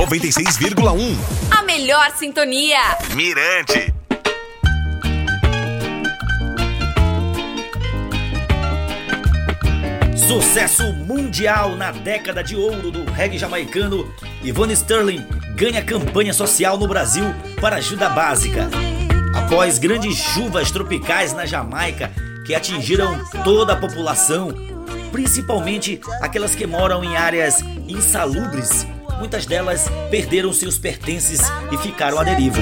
96,1. A melhor sintonia. Mirante. Sucesso mundial na década de ouro do reggae jamaicano, Yvonne Sterling ganha campanha social no Brasil para ajuda básica. Após grandes chuvas tropicais na Jamaica que atingiram toda a população, principalmente aquelas que moram em áreas insalubres, muitas delas perderam seus pertences e ficaram à deriva.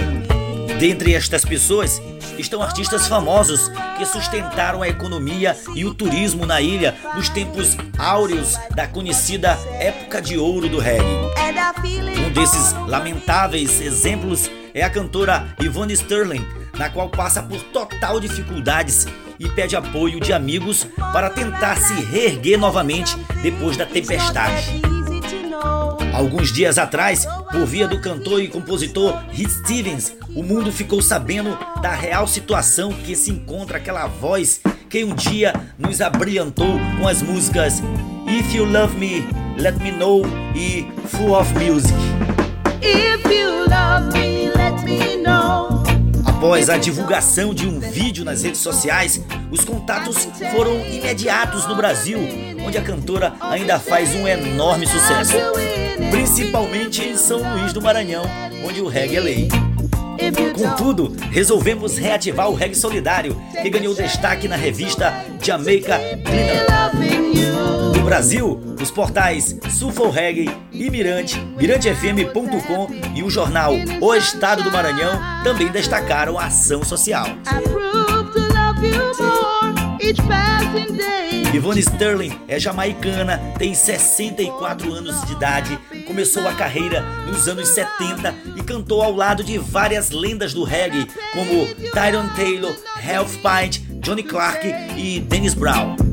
Dentre estas pessoas estão artistas famosos que sustentaram a economia e o turismo na ilha nos tempos áureos da conhecida época de ouro do reggae. Um desses lamentáveis exemplos é a cantora Yvonne Sterling, na qual passa por total dificuldades e pede apoio de amigos para tentar se reerguer novamente depois da tempestade. Alguns dias atrás, por via do cantor e compositor Heath Stevens, o mundo ficou sabendo da real situação que se encontra aquela voz que um dia nos abrilhantou com as músicas If You Love Me, Let Me Know e Full of Music. If you love me. Após a divulgação de um vídeo nas redes sociais, os contatos foram imediatos no Brasil, onde a cantora ainda faz um enorme sucesso principalmente em São Luís do Maranhão, onde o reggae é lei. Contudo, resolvemos reativar o reggae solidário, que ganhou destaque na revista Jamaica Cleaner. No Brasil, os portais Sulfur Reggae e Mirante, mirantefm.com e o jornal O Estado do Maranhão também destacaram a ação social. Yvonne Sterling é jamaicana, tem 64 anos de idade, começou a carreira nos anos 70 e cantou ao lado de várias lendas do reggae, como Tyron Taylor, Ralph Pint, Johnny Clark e Dennis Brown.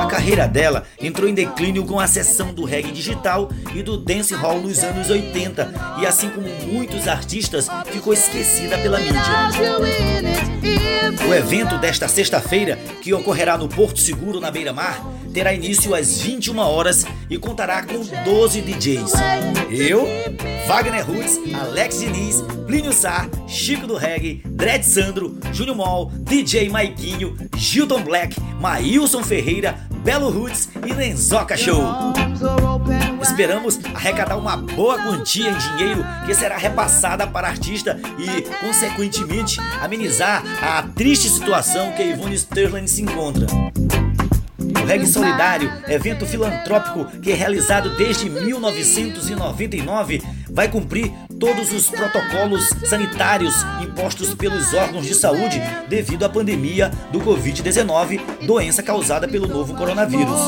A carreira dela entrou em declínio com a ascensão do reggae digital e do dancehall nos anos 80, e assim como muitos artistas, ficou esquecida pela mídia. O evento desta sexta-feira, que ocorrerá no Porto Seguro, na beira-mar, terá início às 21 horas e contará com 12 DJs. Eu, Wagner Roots, Alex Diniz, Plínio Sá, Chico do Reggae, Dred Sandro, Júnior Mol, DJ Maiquinho, Gilton Black, Maílson Ferreira, Belo Roots e Lenzoca Show. Esperamos arrecadar uma boa quantia em dinheiro que será repassada para a artista e, consequentemente, amenizar a triste situação que Ivone Sterling se encontra. O Reggae Solidário, evento filantrópico que é realizado desde 1999, vai cumprir todos os protocolos sanitários impostos pelos órgãos de saúde devido à pandemia do Covid-19, doença causada pelo novo coronavírus.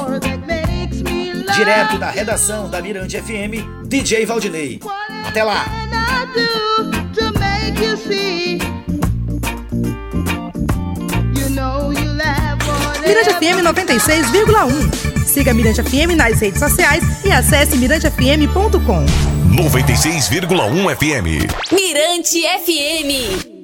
Direto da redação da Mirante FM, DJ Valdinei. Até lá! Mirante FM 96,1. Siga Mirante FM nas redes sociais e acesse mirantefm.com. 96,1 FM. Mirante FM.